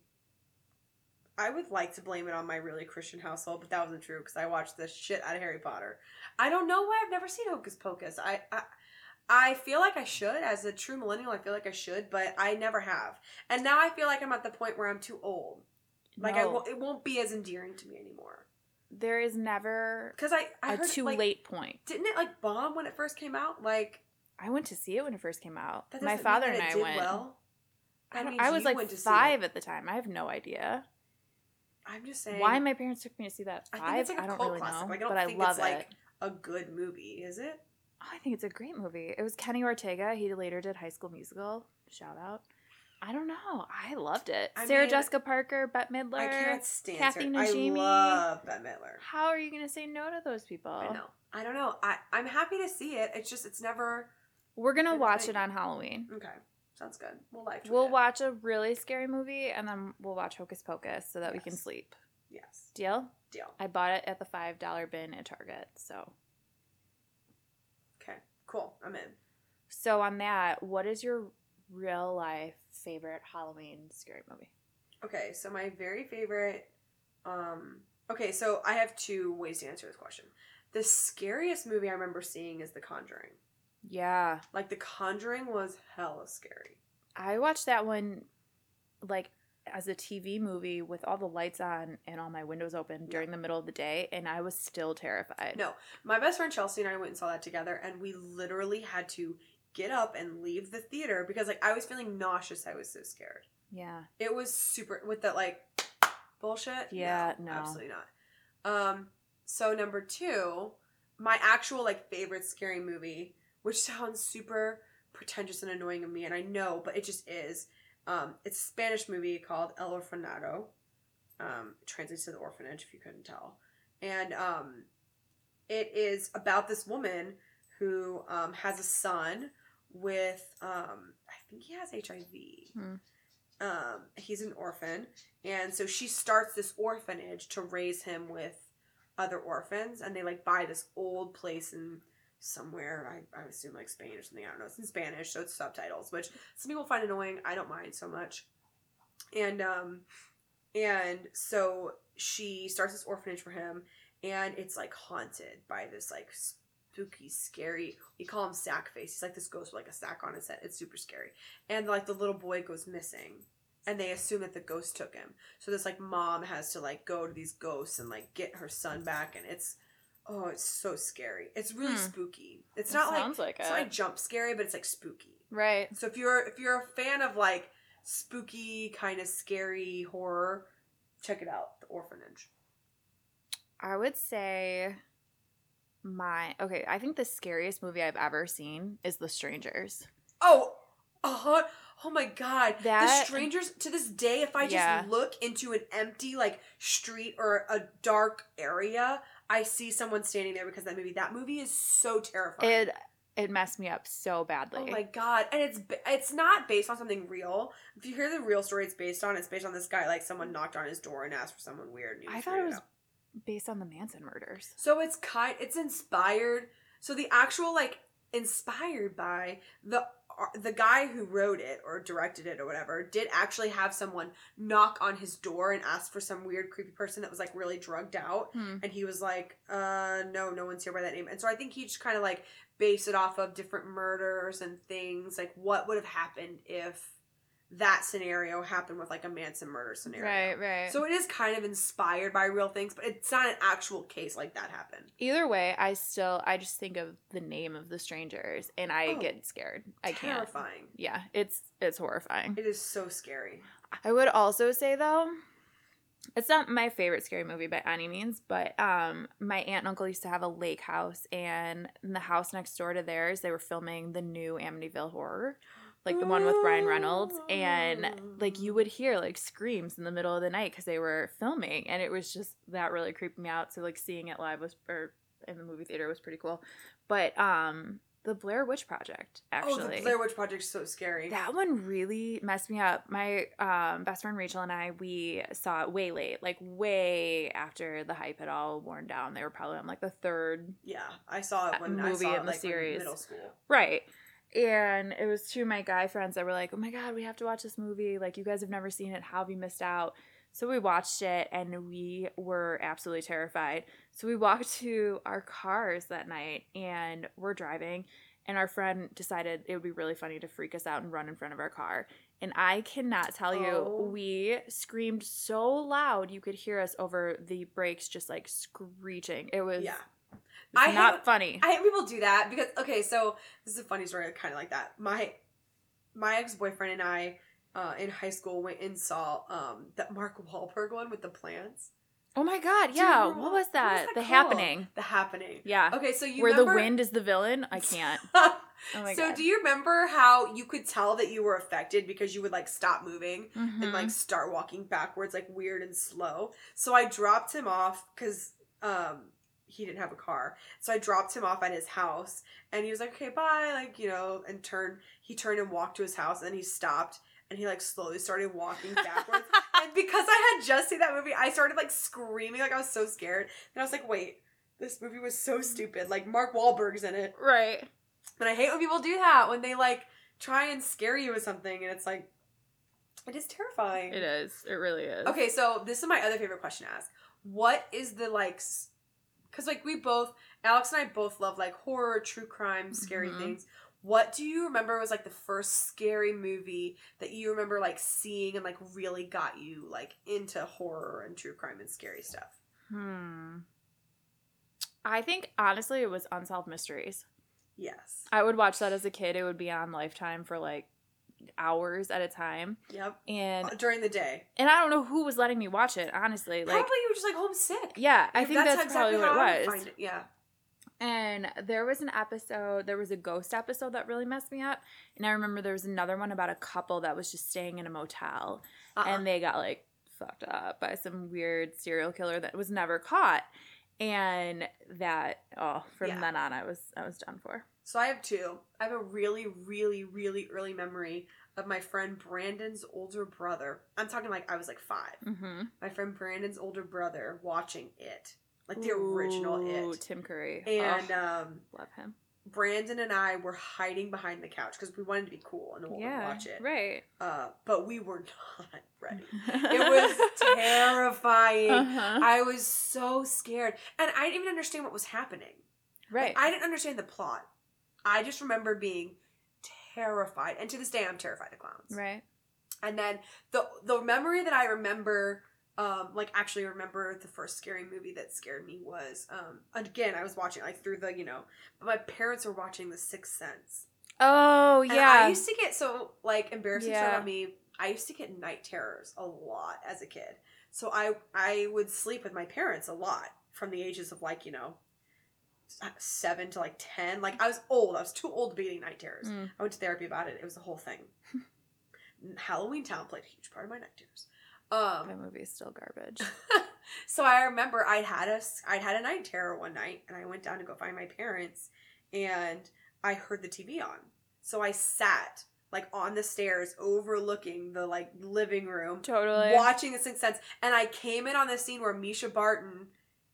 I would like to blame it on my really Christian household, but that wasn't true because I watched the shit out of Harry Potter. I don't know why I've never seen Hocus Pocus. I, I I feel like I should, as a true millennial. I feel like I should, but I never have. And now I feel like I'm at the point where I'm too old. Like I No, it won't be as endearing to me anymore. there is never Because I, I a heard, too like, late point. Didn't it like bomb when it first came out? Like I went to see it when it first came out. My father and I went. well. I, I was you like went to see five at the time. I have no idea I'm just saying. why my parents took me to see that. I Five? think it's like a I don't cult really classic. know, Like, I don't but I love it's like it. a good movie, is it? Oh, I think it's a great movie. It was Kenny Ortega. He later did High School Musical. Shout out. I don't know. I loved it. I Sarah mean, Jessica Parker, Bette Midler. I can't stand Kathy Sarah- Najimy. I love Bette Midler. How are you going to say no to those people? I know. I don't know. I I'm happy to see it. It's just it's never We're going to watch it on Halloween. okay. Sounds good. We'll live We'll it. watch a really scary movie and then we'll watch Hocus Pocus so that we can sleep. Yes. Deal? Deal. I bought it at the $5 bin at Target. So, Okay. Cool. I'm in. so on that, what is your real life favorite Halloween scary movie? Okay, so my very favorite um okay, so I have two ways to answer this question. The scariest movie I remember seeing is The Conjuring. Yeah. Like The Conjuring was hella scary. I watched that one like as a TV movie with all the lights on and all my windows open during the middle of the day and I was still terrified. No, my best friend Chelsea and I went and saw that together and we literally had to get up and leave the theater because like I was feeling nauseous. I was so scared. Yeah. It was super with that like *sniffs* bullshit. Yeah, no. absolutely not. Um, so number two, my actual like favorite scary movie, which sounds super pretentious and annoying of me, and I know, but it just is. Um, it's a Spanish movie called El Orfanato. Um, it translates to the orphanage, if you couldn't tell, and um, it is about this woman who um, has a son with um, I think he has HIV. Hmm. Um, he's an orphan, and so she starts this orphanage to raise him with other orphans, and they like buy this old place in somewhere. I, I assume like Spain or something. I don't know. It's in Spanish, so it's subtitles, which some people find annoying. I don't mind so much. And um, and so she starts this orphanage for him, and it's like haunted by this like spooky, scary. We call him sack face. He's like this ghost with like a sack on his head. It's super scary. And like the little boy goes missing, and they assume that the ghost took him. So this like mom has to like go to these ghosts and like get her son back, and it's oh, it's so scary. It's really Hmm. spooky. It's It not like like it's it. not like jump scary, but it's like spooky. right. So if you're if you're a fan of like spooky kind of scary horror, check it out. The Orphanage. I would say my okay, I think the scariest movie I've ever seen is The Strangers. Oh, uh-huh. Oh my god. That- the strangers to this day if I just look into an empty like street or a dark area, I see someone standing there because that movie that movie is so terrifying. It it messed me up so badly. Oh my god! And it's it's not based on something real. If you hear the real story, it's based on it's based on this guy like someone knocked on his door and asked for someone weird. I thought it was out. based on the Manson murders. So it's kind it's inspired. So the actual like inspired by the the guy who wrote it or directed it or whatever did actually have someone knock on his door and ask for some weird creepy person that was like really drugged out Hmm. and he was like uh no no one's here by that name and so i think he just kind of like based it off of different murders and things like what would have happened if that scenario happened with like a manson murder scenario Right, right. so it is kind of inspired by real things but it's not an actual case like that happened Either way, I still I just think of the name of the strangers and I Oh, get scared. I can't. terrifying Yeah, it's it's horrifying. it is so scary I would also say though, it's not my favorite scary movie by any means, but um my aunt and uncle used to have a lake house and in the house next door to theirs they were filming the new Amityville horror. Like the one with Ryan Reynolds and like you would hear like screams in the middle of the night because they were filming and it was just that really creeped me out so like seeing it live was or in the movie theater was pretty cool. But um the blair witch project actually oh the blair witch project so scary. That one really messed me up. My um, best friend rachel and i we saw it way late like way after the hype had all worn down. They were probably on like the third yeah i saw it when i movie saw it in the like series. middle school. Right. And it was two of my guy friends that were like, oh my God, we have to watch this movie. Like, you guys have never seen it. How have you missed out? So we watched it and we were absolutely terrified. So we walked *laughs* to our cars that night and we're driving. And our friend decided it would be really funny to freak us out and run in front of our car. And I cannot tell you, Oh. we screamed so loud you could hear us over the brakes just like screeching. It was yeah it's I not hate- funny. I hate people do that because okay, so this is a funny story, kind of like that. My my ex boyfriend and I uh, in high school went and saw um, that Mark Wahlberg one with the plants. Oh my god, yeah. What was what was that? that the called? happening. The Happening. Yeah. Okay, so you Where remember... the wind is the villain? I *laughs* can't. Oh my so god. do you remember how you could tell that you were affected because you would like stop moving and Mhm. like start walking backwards like weird and slow? So I dropped him off because um he didn't have a car. So I dropped him off at his house and he was like, Okay, bye, like, you know, and turned he turned and walked to his house and then he stopped and he like slowly started walking backwards. *laughs* and because I had just seen that movie, I started like screaming like I was so scared. And I was like, wait, this movie was so stupid. Like Mark Wahlberg's in it. right. And I hate when people do that when they like try and scare you with something and it's like it is terrifying. It is. It really is. Okay, so this is my other favorite question to ask. What is the like cuz like we both Alex and I both love like horror, true crime, scary Mhm. things. What do you remember was like the first scary movie that you remember like seeing and like really got you like into horror and true crime and scary stuff? Hmm. I think honestly it was Unsolved Mysteries. Yes. I would watch that as a kid. It would be on Lifetime for like hours at a time. Yep. And Uh, During the day. and I don't know who was letting me watch it, honestly. Like Probably you were just like homesick. yeah, I think that's, exactly probably what how I would it was. it, Yeah. And there was an episode, there was a ghost episode that really messed me up. And I remember there was another one about a couple that was just staying in a motel Uh-uh. and they got like fucked up by some weird serial killer that was never caught. And that oh, from Yeah. then on I was I was done for. So I have two. I have a really, really, really early memory of my friend Brandon's older brother. I'm talking like I was like five. Mm-hmm. My friend Brandon's older brother watching it, like the original Ooh, it. Tim Curry. And oh, um, love him. Brandon and I were hiding behind the couch because we wanted to be cool and Yeah. watch it. Right. Uh, but we were *laughs* not ready. It *laughs* was terrifying. Uh-huh. I was so scared, and I didn't even understand what was happening. Like, Right. I didn't understand the plot. I just remember being terrified, and to this day, I'm terrified of clowns. right. And then the the memory that I remember, um, like actually remember the first scary movie that scared me was, um, again I was watching like through the you know, but my parents were watching The Sixth Sense. Oh And yeah. I used to get so like embarrassing Yeah. about me. I used to get night terrors a lot as a kid. So I I would sleep with my parents a lot from the ages of like you know seven to like ten. Like I was old. I was too old to be getting night terrors. Mm. I went to therapy about it. It was a whole thing. *laughs* Halloween Town played a huge part of my night terrors. Um, that movie is still garbage. *laughs* so I remember I'd had a I'd had a night terror one night, and I went down to go find my parents, and I heard the TV on. So I sat like on the stairs, overlooking the like living room, Totally. watching The Sixth Sense, and I came in on the scene where Mischa Barton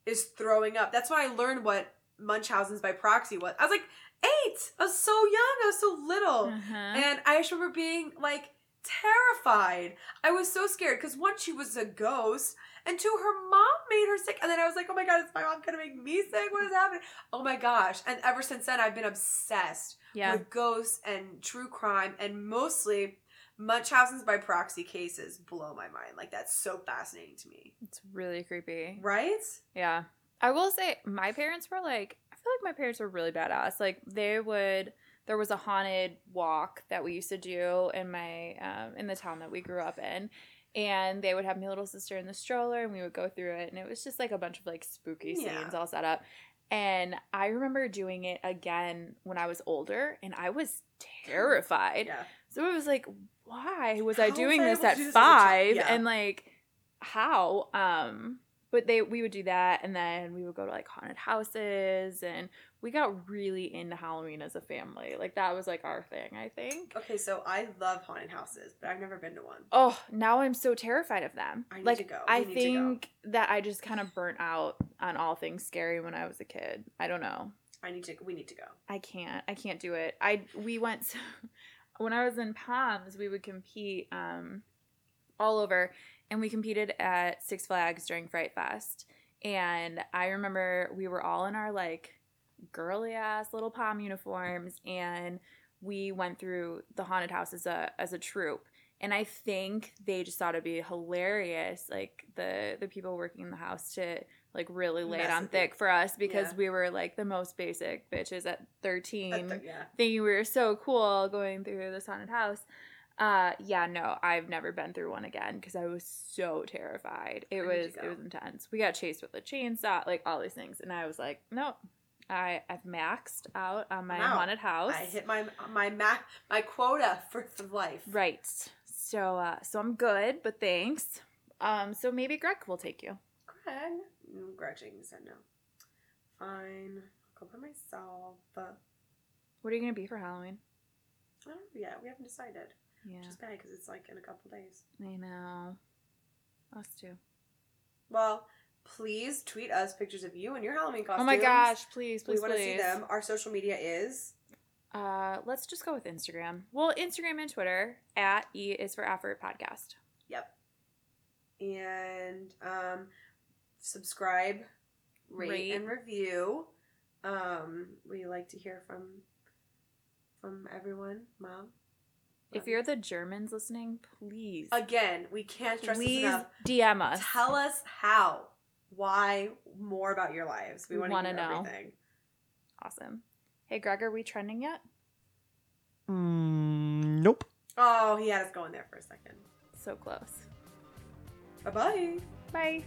is throwing up. That's when I learned what Munchausen's by proxy was. I was like eight. I was so young. I was so little. Uh-huh. And I just remember being like terrified. I was so scared because one, she was a ghost, and two, her mom made her sick. And then I was like, oh my god, is my mom gonna make me sick? What is happening? Oh my gosh. And ever since then, I've been obsessed yeah. with ghosts and true crime, and mostly Munchausen's by proxy cases blow my mind. Like, that's so fascinating to me. It's really creepy. Right? Yeah. I will say my parents were like I feel like my parents were really badass. Like they would there was a haunted walk that we used to do in my um in the town that we grew up in. And they would have my little sister in the stroller and we would go through it and it was just like a bunch of like spooky Yeah. scenes all set up. And I remember doing it again when I was older and I was terrified. Yeah. So it was like, why was How I was doing I this at do this as a child? five? Yeah. And like, how? Um, but they we would do that, and then we would go to like haunted houses, and we got really into Halloween as a family. Like that was like our thing, I think. Okay, so I love haunted houses, but I've never been to one. Oh, now I'm so terrified of them. I need like to go. I We need to go. think that I just kind of burnt out on all things scary when I was a kid. I don't know. I need to. We need to go. I can't. I can't do it. I we went *laughs* when I was in Poms, we would compete um all over and we competed at Six Flags during Fright Fest. And I remember we were all in our like girly ass little pom uniforms and we went through the haunted house as a as a troop. And I think they just thought it'd be hilarious, like the the people working in the house to like really lay it on thick it. for us because Yeah. we were like the most basic bitches at 13 At the- yeah. thinking we were so cool going through this haunted house. Uh, yeah, no, I've never been through one again because I was so terrified. It to was it was intense. We got chased with a chainsaw, like all these things, and I was like, nope. I I've maxed out on my out. haunted house. I hit my my mac my quota for the life. Right. So uh, so I'm good, but thanks. Um, so maybe Greg will take you. Greg. Mm, Greg shaking no. Fine. I'll go by myself. But What are you gonna be for Halloween? I don't know yet. We haven't decided. Yeah, Which is bad because it's like in a couple days. I know. Us too. Well, please tweet us pictures of you and your Halloween costumes. Oh my gosh! Please, please, We want to see please. them. Our social media is Uh, let's just go with Instagram. Well, Instagram and Twitter at E is for effort podcast. Yep. And um, subscribe, rate, Rate. and review. Um, we like to hear from from everyone. Mom. If you're the Germans listening, please, again, we can't stress this enough. DM us. Tell us how, why, more about your lives. We, We want to know know. everything. Awesome. Hey, Greg, are we trending yet? Mm, nope. Oh, he had us going there for a second. So close. Bye bye. Bye.